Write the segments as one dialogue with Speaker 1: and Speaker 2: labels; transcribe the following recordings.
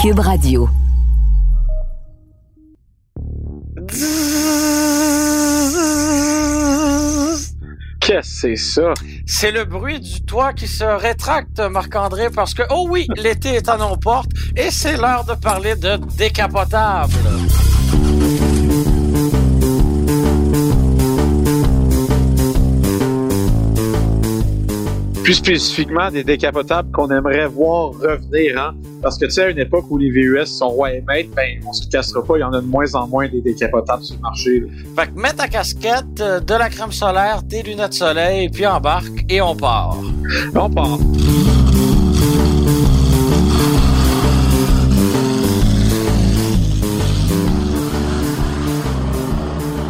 Speaker 1: Cube Radio.
Speaker 2: Qu'est-ce que c'est ça?
Speaker 3: C'est le bruit du toit qui se rétracte, Marc-André, parce que, oh oui, l'été est à nos portes et c'est l'heure de parler de décapotable.
Speaker 2: Plus spécifiquement, des décapotables qu'on aimerait voir revenir, hein? Parce que, tu sais, à une époque où les VUS sont rois et maîtres, ben, on se cassera pas, il y en a de moins en moins des décapotables sur le marché. là.
Speaker 3: Fait que mets ta casquette, euh, de la crème solaire, tes lunettes de soleil, puis embarque et on part.
Speaker 2: On part.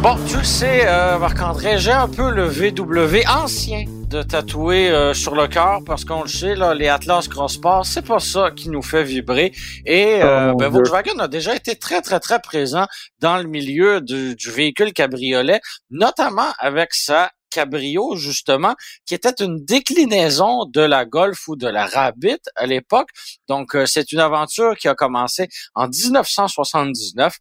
Speaker 3: Bon, tu le sais, euh, Marc-André, j'ai un peu le VW ancien de tatouer euh, sur le cœur parce qu'on le sait, là, les Atlas Cross Sport, c'est pas ça qui nous fait vibrer. Et euh,
Speaker 2: Oh, mon
Speaker 3: ben. Volkswagen a déjà été très, très, très présent dans le milieu du, du véhicule cabriolet, notamment avec sa Cabrio, justement, qui était une déclinaison de la Golf ou de la Rabbit à l'époque. Donc, euh, c'est une aventure qui a commencé en 1979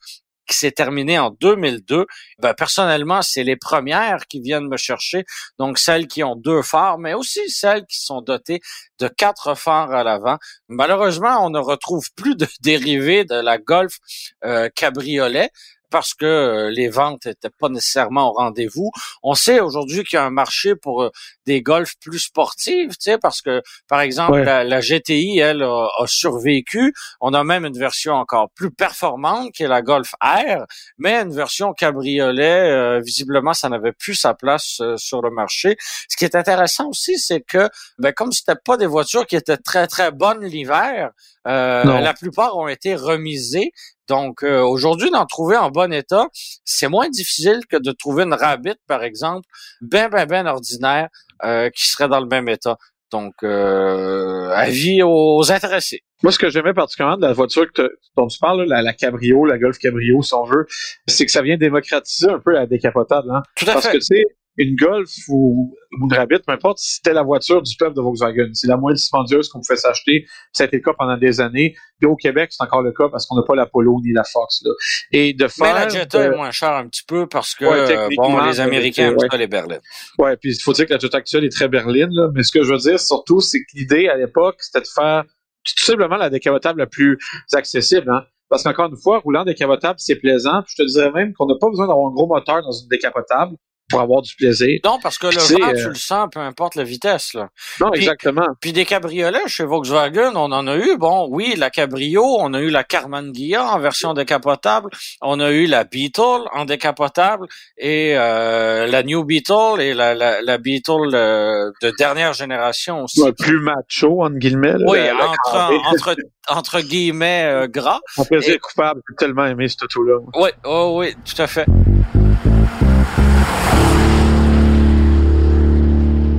Speaker 3: qui s'est terminée en 2002. Ben, personnellement, c'est les premières qui viennent me chercher. Donc, celles qui ont deux phares, mais aussi celles qui sont dotées de quatre phares à l'avant. Malheureusement, on ne retrouve plus de dérivés de la Golf euh, cabriolet parce que euh, les ventes étaient pas nécessairement au rendez-vous. On sait aujourd'hui qu'il y a un marché pour euh, des golfs plus sportives, tu sais, parce que, par exemple,
Speaker 2: Ouais.
Speaker 3: la, la GTI, elle, a, a survécu. On a même une version encore plus performante qui est la Golf R, mais une version cabriolet, euh, visiblement, ça n'avait plus sa place euh, sur le marché. Ce qui est intéressant aussi, c'est que, ben, comme c'était pas des voitures qui étaient très, très bonnes l'hiver, euh, la plupart ont été remisées. Donc, euh, aujourd'hui, d'en trouver en bon état, c'est moins difficile que de trouver une Rabbit, par exemple, ben, ben, ben ordinaire, euh, qui serait dans le même état. Donc, euh, avis aux intéressés.
Speaker 2: Moi, ce que j'aimais particulièrement de la voiture que te- dont tu parles, là, la, la Cabrio, la Golf Cabrio, si on veut, c'est que ça vient démocratiser un peu la décapotable. Hein?
Speaker 3: Tout à
Speaker 2: Parce
Speaker 3: fait.
Speaker 2: que, tu sais, une Golf ou, ou une Rabbit, peu importe, c'était la voiture du peuple de Volkswagen. C'est la moins dispendieuse qu'on pouvait s'acheter. Ça a été le cas pendant des années. Puis au Québec, c'est encore le cas parce qu'on n'a pas la Polo ni la Fox. Là. Et de
Speaker 3: Mais
Speaker 2: faire...
Speaker 3: la Jetta
Speaker 2: euh,
Speaker 3: est moins chère un petit peu parce que,
Speaker 2: Ouais,
Speaker 3: euh, bon, les Américains aiment
Speaker 2: ouais.
Speaker 3: les berlines.
Speaker 2: Ouais, puis il faut dire que la Toyota actuelle est très berline, là. Mais ce que je veux dire, surtout, c'est que l'idée à l'époque, c'était de faire tout simplement la décapotable la plus accessible, hein. Parce qu'encore une fois, roulant décapotable, c'est plaisant. Puis je te dirais même qu'on n'a pas besoin d'avoir un gros moteur dans une décapotable pour avoir du plaisir.
Speaker 3: Non, parce que le
Speaker 2: Puis
Speaker 3: vent,
Speaker 2: euh,
Speaker 3: tu le sens, peu importe la vitesse, là.
Speaker 2: Non,
Speaker 3: Puis-
Speaker 2: exactement.
Speaker 3: Puis des cabriolets chez Volkswagen, on en a eu. Bon, oui, la Cabrio, on a eu la Carman Ghia en version décapotable, on a eu la Beetle en décapotable et euh, la New Beetle et la, la, la Beetle euh, de dernière génération aussi.
Speaker 2: Ouais, plus macho, entre guillemets. là,
Speaker 3: oui,
Speaker 2: la-
Speaker 3: entre, entre, entre guillemets gras.
Speaker 2: Mon plaisir
Speaker 3: et-
Speaker 2: coupable, j'ai tellement aimé cette auto-là.
Speaker 3: Oui, oh oui, tout à fait.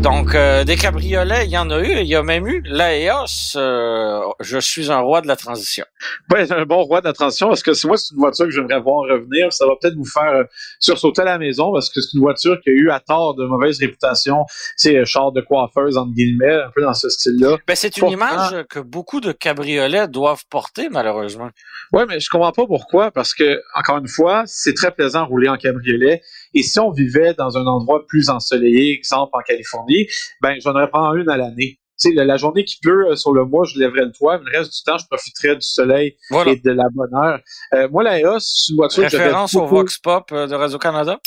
Speaker 3: Donc, euh, des cabriolets, il y en a eu. Il y a même eu l'Aeos. euh, je suis un roi de la transition.
Speaker 2: Ouais, c'est un bon roi de la transition parce que c'est- moi, c'est une voiture que j'aimerais voir revenir. Ça va peut-être vous faire euh, sursauter à la maison parce que c'est une voiture qui a eu à tort de mauvaise réputation. C'est char de coiffeuse, entre guillemets, un peu dans ce style-là.
Speaker 3: Ben, c'est une image que beaucoup de cabriolets doivent porter, malheureusement.
Speaker 2: Ouais, mais je comprends pas pourquoi, parce que, encore une fois, c'est très plaisant de rouler en cabriolet. Et si on vivait dans un endroit plus ensoleillé, exemple en Californie, ben, j'en aurais prendre une à l'année. Tu sais, la, journée qui pleut euh, sur le mois, je lèverais le toit, mais le reste du temps, je profiterais du soleil
Speaker 3: Voilà.
Speaker 2: et de la bonne heure. Euh, moi, la EOS, c'est une voiture
Speaker 3: Référence au Vox Pop euh, de Radio-Canada?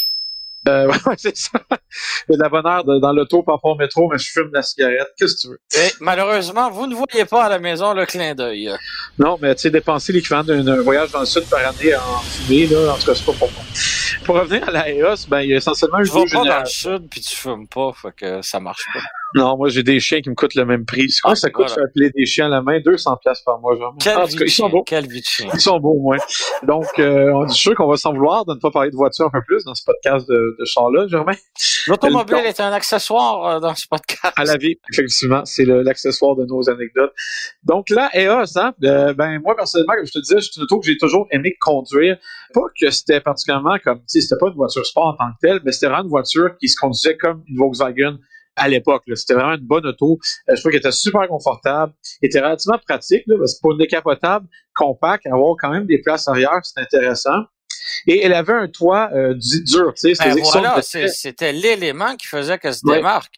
Speaker 2: Euh, ouais, c'est ça. A de la bonne heure de- dans l'auto par rapport au métro, mais je fume la cigarette. Qu'est-ce que tu veux?
Speaker 3: Et malheureusement, vous ne voyez pas à la maison le clin d'œil.
Speaker 2: Non, mais tu sais, dépenser l'équivalent d'un voyage dans le sud par année en fumée, là, en tout cas, c'est pas pour moi. Pour revenir à la EOS, ben, il y a essentiellement
Speaker 3: Je
Speaker 2: eu
Speaker 3: vais
Speaker 2: deux
Speaker 3: pas dans le sud puis tu fumes pas, fait que ça marche pas.
Speaker 2: Non, moi, j'ai des chiens qui me coûtent le même prix. C'est quoi
Speaker 3: Ah,
Speaker 2: ça coûte
Speaker 3: voilà.
Speaker 2: faire appeler des chiens à la main? 200 pièces par mois, genre.
Speaker 3: Quelle
Speaker 2: En tout
Speaker 3: vie
Speaker 2: cas,
Speaker 3: de
Speaker 2: ils sont
Speaker 3: chien,
Speaker 2: beaux.
Speaker 3: quelle vie de chien.
Speaker 2: Ils sont beaux, ouais. Donc, euh, on est sûr qu'on va s'en vouloir de ne pas parler de voiture un peu plus dans ce podcast de, de char-là, Germain.
Speaker 3: L'automobile
Speaker 2: Le-
Speaker 3: est un accessoire euh, dans ce podcast.
Speaker 2: À la vie, effectivement, c'est l'accessoire de nos anecdotes. Donc là, EOS, hein, euh, ben moi personnellement, comme je te disais, c'est une auto que j'ai toujours aimé conduire. Pas que c'était particulièrement comme, tu sais, c'était pas une voiture sport en tant que telle, mais c'était vraiment une voiture qui se conduisait comme une Volkswagen à l'époque. C'était vraiment une bonne auto. je trouve qu'elle était super confortable, était relativement pratique, là, parce que pour une décapotable compacte, avoir quand même des places arrière, c'est intéressant. Et elle avait un toit euh, dur, tu
Speaker 3: sais. Ben voilà, c'était l'élément qui faisait qu'elle se démarque.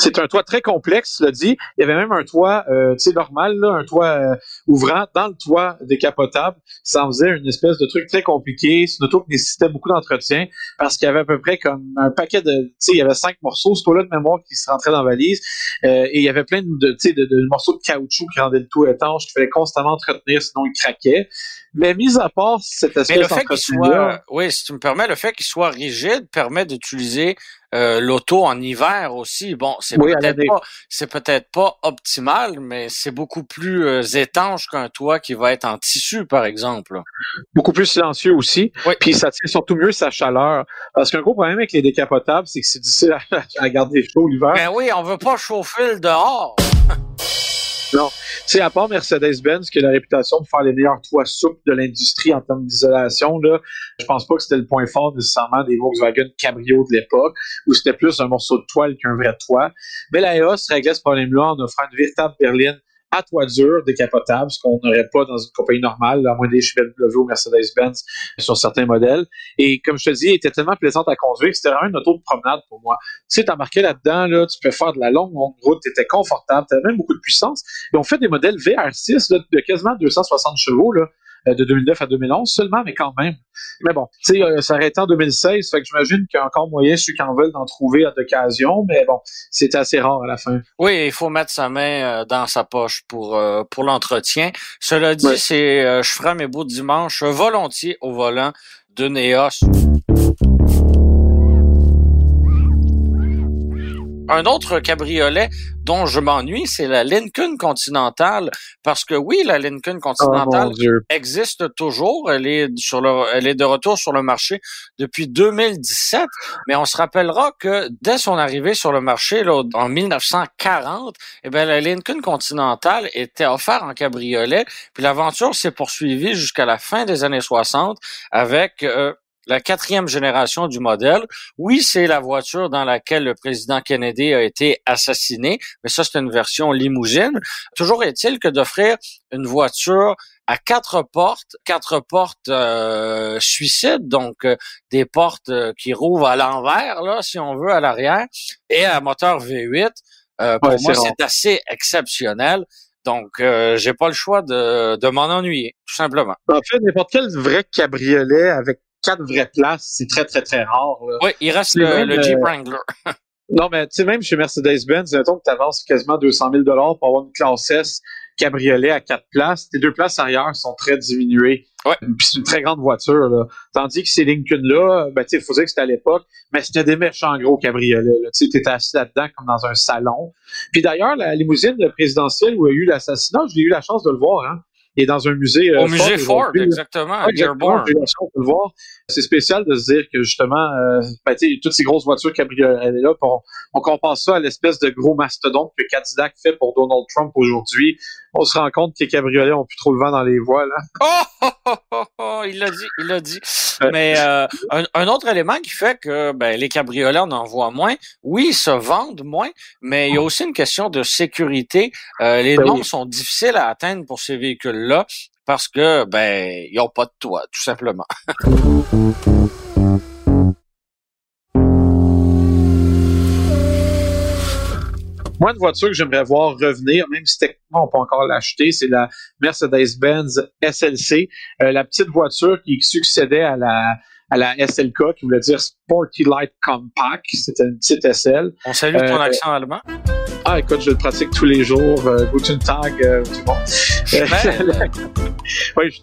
Speaker 2: C'est un toit très complexe, cela dit. Il y avait même un toit, euh, tu sais, normal, là, un toit euh, ouvrant dans le toit décapotable. Ça en faisait une espèce de truc très compliqué. C'est une auto qui nécessitait beaucoup d'entretien parce qu'il y avait à peu près comme un paquet de, tu sais, il y avait cinq morceaux, ce toit-là de mémoire qui se rentrait dans la valise. Euh, et il y avait plein de, tu sais, de, de, morceaux de caoutchouc qui rendaient le tout étanche, qu'il fallait constamment entretenir, sinon il craquait. Mais mis à part cette espèce
Speaker 3: Mais le fait qu'il soit, oui, si tu me permets, le fait qu'il soit rigide permet d'utiliser euh, l'auto en hiver aussi. Bon, c'est peut-être pas, c'est peut-être pas optimal, mais c'est beaucoup plus euh, étanche qu'un toit qui va être en tissu, par exemple.
Speaker 2: Beaucoup plus silencieux aussi. Puis ça tient surtout mieux sa chaleur. Parce qu'un gros problème avec les décapotables, c'est que c'est difficile à, à garder chaud l'hiver.
Speaker 3: Ben oui, on veut pas chauffer le dehors.
Speaker 2: Non. Tu sais, à part Mercedes-Benz, qui a la réputation de faire les meilleurs toits souples de l'industrie en termes d'isolation, là, je pense pas que c'était le point fort nécessairement des Volkswagen Cabrio de l'époque, où c'était plus un morceau de toile qu'un vrai toit. Mais la EOS réglait ce problème-là en offrant une véritable berline à toiture décapotable, ce qu'on n'aurait pas dans une compagnie normale, à moins des BMW ou Mercedes-Benz sur certains modèles. Et comme je te dis, elle était tellement plaisante à conduire que c'était vraiment une auto de promenade pour moi. Tu sais, t'embarquais là-dedans, là, tu peux faire de la longue, longue route, t'étais confortable, t'avais même beaucoup de puissance. Et on fait des modèles VR6 de quasiment 260 chevaux, là, de 2009 à 2011 seulement, mais quand même. Mais bon, tu sais, euh, ça en 2016, fait que j'imagine qu'il y a encore moyen, ceux qui en veulent, d'en trouver à d'occasion, mais bon, c'était assez rare à la fin.
Speaker 3: Oui, il faut mettre sa main euh, dans sa poche pour pour l'entretien. Cela dit, c'est je ferai mes beaux dimanches volontiers au volant de Neos. Un autre cabriolet dont je m'ennuie, c'est la Lincoln Continental, parce que oui, la Lincoln Continental oh, existe toujours. Elle est sur le, elle est de retour sur le marché depuis 2017, mais on se rappellera que dès son arrivée sur le marché là, en 1940, eh bien, la Lincoln Continental était offerte en cabriolet, puis l'aventure s'est poursuivie jusqu'à la fin des années 60 avec euh, la quatrième génération du modèle. Oui, c'est la voiture dans laquelle le président Kennedy a été assassiné, mais ça, c'est une version limousine. Toujours est-il que d'offrir une voiture à quatre portes, quatre portes euh, suicides, donc euh, des portes euh, qui rouvrent à l'envers, là, si on veut, à l'arrière, et à moteur V8. pour moi, c'est assez exceptionnel. Donc, j'ai pas le choix de, de m'en ennuyer, tout simplement.
Speaker 2: En fait, n'importe quel vrai cabriolet avec quatre vraies places, c'est très, très, très rare.
Speaker 3: Oui, il reste le, Jeep euh, Wrangler.
Speaker 2: non, mais tu sais, même chez Mercedes-Benz, mettons que tu avances quasiment 200 000 pour avoir une classe S cabriolet à quatre places. Tes deux places arrière sont très diminuées.
Speaker 3: Ouais.
Speaker 2: Puis c'est une très grande voiture. Là. Tandis que ces Lincoln-là, ben, il faut dire que c'était à l'époque, mais c'était des méchants gros cabriolets. Tu étais assis là-dedans comme dans un salon. Puis d'ailleurs, la limousine présidentielle où il y a eu l'assassinat, j'ai eu la chance de le voir. Hein est dans un musée.
Speaker 3: Euh, Au musée Ford, exactement, à Dearborn.
Speaker 2: le voir. C'est spécial de se dire que justement, euh, ben, toutes ces grosses voitures cabriolet-là, on, on compare ça à l'espèce de gros mastodonte que Cadillac fait pour Donald Trump aujourd'hui. On se rend compte que les cabriolets ont plus trop le vent dans les voiles.
Speaker 3: Oh, oh, oh, oh, il l'a dit, il l'a dit. Mais euh, un, autre élément qui fait que ben, les cabriolets, on en voit moins. Oui, ils se vendent moins, mais il y a aussi une question de sécurité. Euh, les ben normes sont difficiles à atteindre pour ces véhicules-là parce que ben ils n'ont pas de toit, tout simplement.
Speaker 2: Moi, une voiture que j'aimerais voir revenir, même si techniquement on peut encore l'acheter, c'est la Mercedes-Benz SLC, euh, la petite voiture qui succédait à la à la SLK, qui voulait dire Sporty Light Compact. C'était une petite SL.
Speaker 3: On salue ton euh, accent allemand.
Speaker 2: Ah, écoute, je le pratique tous les jours. Euh, Guten Tag, euh, tout le monde. oui, je suis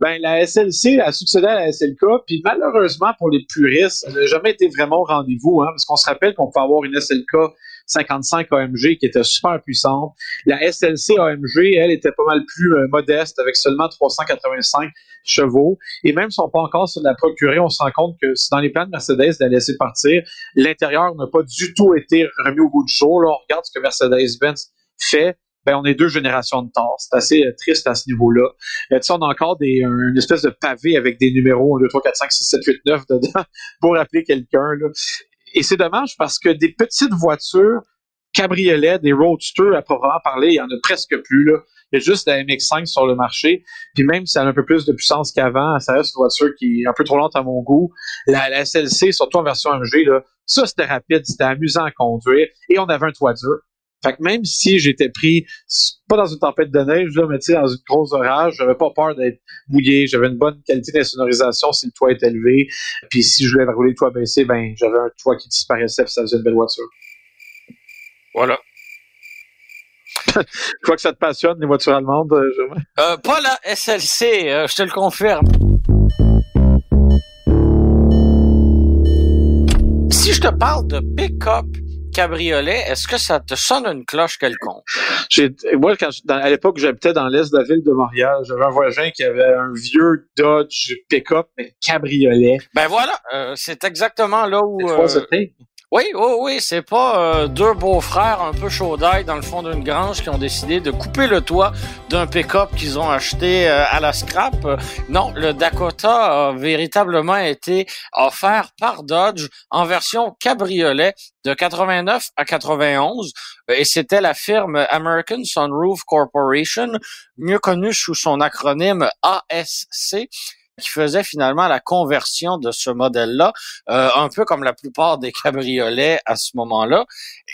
Speaker 2: Ben, la SLC a succédé à la SLK, puis malheureusement, pour les puristes, elle n'a jamais été vraiment au rendez-vous, hein, parce qu'on se rappelle qu'on peut avoir une SLK 55 AMG qui était super puissante. La SLC AMG, elle, était pas mal plus euh, modeste avec seulement 385 chevaux. Et même si on pas encore se la procurer, on se rend compte que dans les plans de Mercedes de la laisser partir, l'intérieur n'a pas du tout été remis au bout du jour. Là, on regarde ce que Mercedes-Benz fait ben on est deux générations de temps. C'est assez euh, triste à ce niveau-là. Euh, on a encore des, une espèce de pavé avec des numéros 1, 2, 3, 4, 5, 6, 7, 8, 9 dedans pour appeler quelqu'un. Et c'est dommage parce que des petites voitures, cabriolets, des roadsters à proprement parler, il y en a presque plus. Là. Il y a juste la MX5 sur le marché. Puis même si elle a un peu plus de puissance qu'avant, ça reste une voiture qui est un peu trop lente à mon goût. La, la SLC, surtout en version MG, là, ça c'était rapide, c'était amusant à conduire et on avait un toit dur. Fait que même si j'étais pris, pas dans une tempête de neige, là, mais dans une grosse orage, j'avais pas peur d'être mouillé. J'avais une bonne qualité d'insonorisation si le toit est élevé. Puis si je voulais rouler le toit baissé, ben j'avais un toit qui disparaissait puis ça faisait une belle voiture.
Speaker 3: Voilà.
Speaker 2: je vois que ça te passionne, les voitures allemandes, euh,
Speaker 3: euh, Pas la SLC, euh, je te le confirme. Si je te parle de pick-up cabriolet, est-ce que ça te sonne une cloche quelconque?
Speaker 2: moi, quand à l'époque, j'habitais dans l'est de la ville de Montréal. J'avais un voisin qui avait un vieux Dodge pick-up, mais cabriolet.
Speaker 3: Ben voilà, c'est exactement là où... Oui, oui, oui, c'est pas euh, deux beaux-frères un peu chaud dans le fond d'une grange qui ont décidé de couper le toit d'un pick-up qu'ils ont acheté euh, à la scrap. Non, le Dakota a véritablement été offert par Dodge en version cabriolet de 89 à 91 et c'était la firme American Sunroof Corporation, mieux connue sous son acronyme ASC qui faisait finalement la conversion de ce modèle-là, euh, un peu comme la plupart des cabriolets à ce moment-là.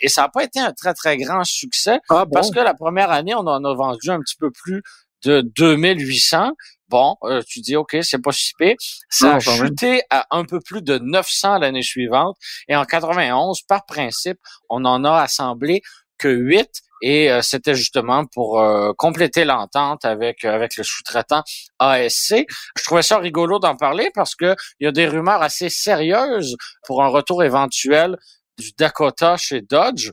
Speaker 3: Et ça n'a pas été un très, très grand succès ah parce que la première année, on en a vendu un petit peu plus de 2800. Bon, euh, tu dis, OK, c'est pas si pire. Ça a chuté à un peu plus de 900 l'année suivante. Et en 91, par principe, on en a assemblé que 8 et euh, c'était justement pour euh, compléter l'entente avec euh, avec le sous-traitant ASC. Je trouvais ça rigolo d'en parler parce que il y a des rumeurs assez sérieuses pour un retour éventuel du Dakota chez Dodge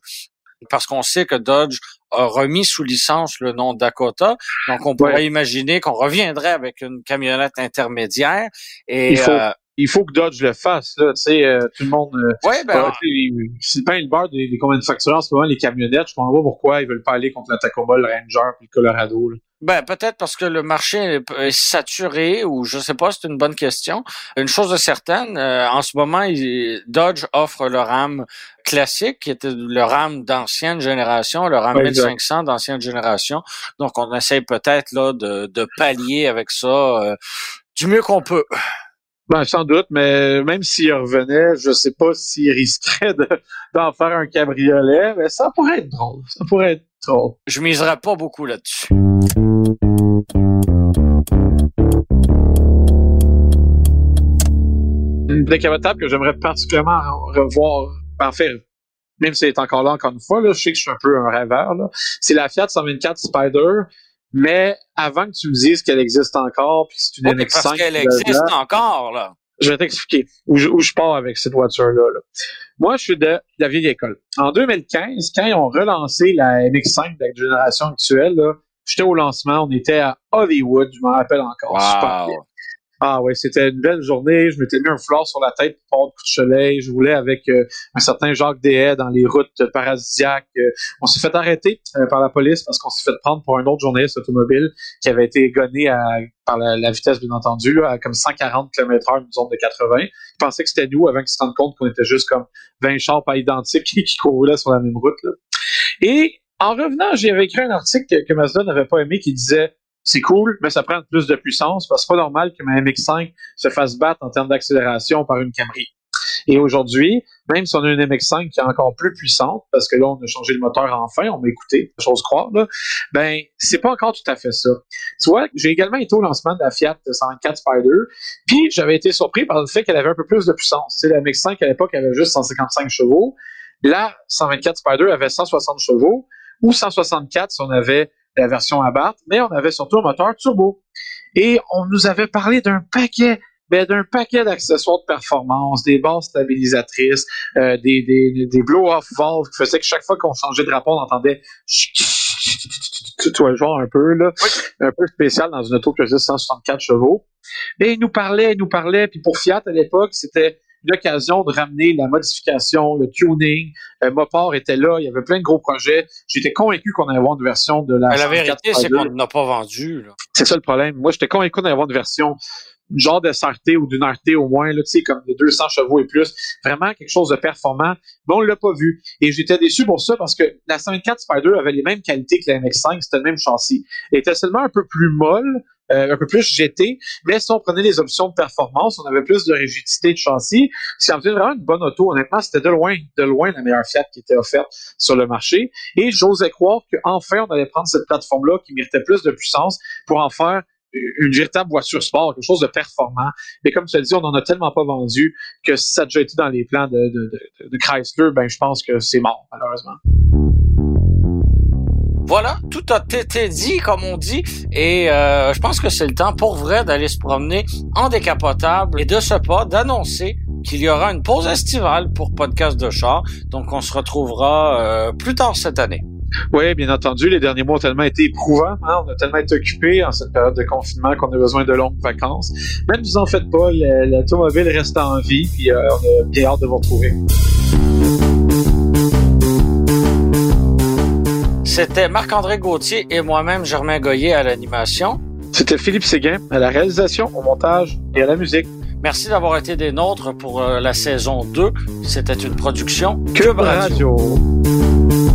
Speaker 3: parce qu'on sait que Dodge a remis sous licence le nom Dakota. Donc, on pourrait imaginer qu'on reviendrait avec une camionnette intermédiaire. Et,
Speaker 2: il faut que Dodge le fasse. Là, tu sais, euh, tout le monde.
Speaker 3: Euh, ouais, ben,
Speaker 2: c'est une barre des, des manufacturiers en ce moment, les camionnettes. Je comprends pas pourquoi ils veulent pas aller contre la Tacoma, le Ranger puis le Colorado. Là.
Speaker 3: Ben peut-être parce que le marché est saturé ou je sais pas, c'est une bonne question. Une chose est certaine, euh, en ce moment, Dodge offre le RAM classique, qui était le RAM d'ancienne génération, le RAM 1500 d'ancienne génération. Donc on essaie peut-être là de, de pallier avec ça du mieux qu'on peut.
Speaker 2: Ben, sans doute, mais même s'il revenait, je sais pas s'il risquerait d'en faire un cabriolet, mais ça pourrait être drôle. Ça pourrait être drôle.
Speaker 3: Je miserais pas beaucoup là-dessus.
Speaker 2: Une décapotable que j'aimerais particulièrement revoir, en fait, même si elle est encore là encore une fois, là, je sais que je suis un peu un rêveur, c'est la Fiat 124 Spider mais avant que tu me dises qu'elle existe encore, puis c'est une
Speaker 3: okay, MX-5... Parce qu'elle existe encore, là.
Speaker 2: Je vais t'expliquer où je, où je pars avec cette voiture-là. Moi, je suis de la vieille école. En 2015, quand ils ont relancé la MX-5 de la génération actuelle, j'étais au lancement, on était à Hollywood, je m'en rappelle encore. Super bien. Ah ouais, c'était une belle journée. Je m'étais mis un fleur sur la tête pour prendre coup de soleil. Je voulais avec euh, un certain Jacques Deshaies dans les routes paradisiaques. Euh, on s'est fait arrêter euh, par la police parce qu'on s'est fait prendre pour un autre journaliste automobile qui avait été gonné à, par la, vitesse, bien entendu, là, à comme 140 km h une zone de 80. Ils pensaient que c'était nous avant qu'ils se rendent compte qu'on était juste comme 20 chars pas identiques qui, qui couraient sur la même route. Là. Et en revenant, j'ai écrit un article que, que Mazda n'avait pas aimé qui disait c'est cool, mais ça prend plus de puissance parce que c'est pas normal que ma MX5 se fasse battre en termes d'accélération par une Camry. Et aujourd'hui, même si on a une MX5 qui est encore plus puissante, parce que là, on a changé le moteur enfin, on m'a écouté, chose croire, là, ben, c'est pas encore tout à fait ça. Tu vois, j'ai également été au lancement de la Fiat 124 Spider, puis j'avais été surpris par le fait qu'elle avait un peu plus de puissance. Tu la MX5 à l'époque avait juste 155 chevaux. La 124 Spider avait 160 chevaux, ou 164 si on avait la version Abarth, mais on avait surtout un moteur turbo. Et on nous avait parlé d'un paquet ben, d'un paquet d'accessoires de performance, des bases stabilisatrices, euh, des, des, des blow-off valves qui faisaient que chaque fois qu'on changeait de rapport, on entendait tu vois, genre un peu, là, un peu spécial dans une auto qui faisait 164 chevaux. Et il nous parlait, il nous parlait, puis pour Fiat à l'époque, c'était l'occasion de ramener la modification, le tuning. Euh, Mopar était là, il y avait plein de gros projets. J'étais convaincu qu'on allait avoir une version de la.
Speaker 3: Mais la vérité, c'est qu'on n'a pas vendu.
Speaker 2: C'est ça le problème. Moi, j'étais convaincu qu'on allait avoir une version genre de SRT ou d'une RT au moins, là, comme de 200 chevaux et plus. Vraiment quelque chose de performant. Mais on l'a pas vu. Et j'étais déçu pour ça parce que la 124 Spider avait les mêmes qualités que la MX5, c'était le même châssis. Elle était seulement un peu plus molle, euh, un peu plus jeté, mais si on prenait les options de performance, on avait plus de rigidité de châssis. C'est vraiment une bonne auto. Honnêtement, c'était de loin, de loin la meilleure Fiat qui était offerte sur le marché. Et j'osais croire qu'enfin, on allait prendre cette plateforme-là qui méritait plus de puissance pour en faire une véritable voiture sport, quelque chose de performant. Mais comme tu as dit, on n'en a tellement pas vendu que si ça a déjà été dans les plans de, de Chrysler, ben je pense que c'est mort, malheureusement.
Speaker 3: Voilà, tout a été dit, comme on dit, et euh, je pense que c'est le temps pour vrai d'aller se promener en décapotable et de ce pas d'annoncer qu'il y aura une pause estivale pour Podcast de char. Donc, on se retrouvera euh, plus tard cette année.
Speaker 2: Oui, bien entendu, les derniers mois ont tellement été éprouvants, hein? on a tellement été occupés en cette période de confinement qu'on a besoin de longues vacances. Mais ne vous en faites pas, l'automobile reste en vie, puis euh, on a bien hâte de vous retrouver.
Speaker 3: C'était Marc-André Gauthier et moi-même, Germain Goyer à l'animation.
Speaker 2: C'était Philippe Séguin à la réalisation, au montage et à la musique.
Speaker 3: Merci d'avoir été des nôtres pour euh, la saison 2. C'était une production
Speaker 2: Cube Radio. Radio.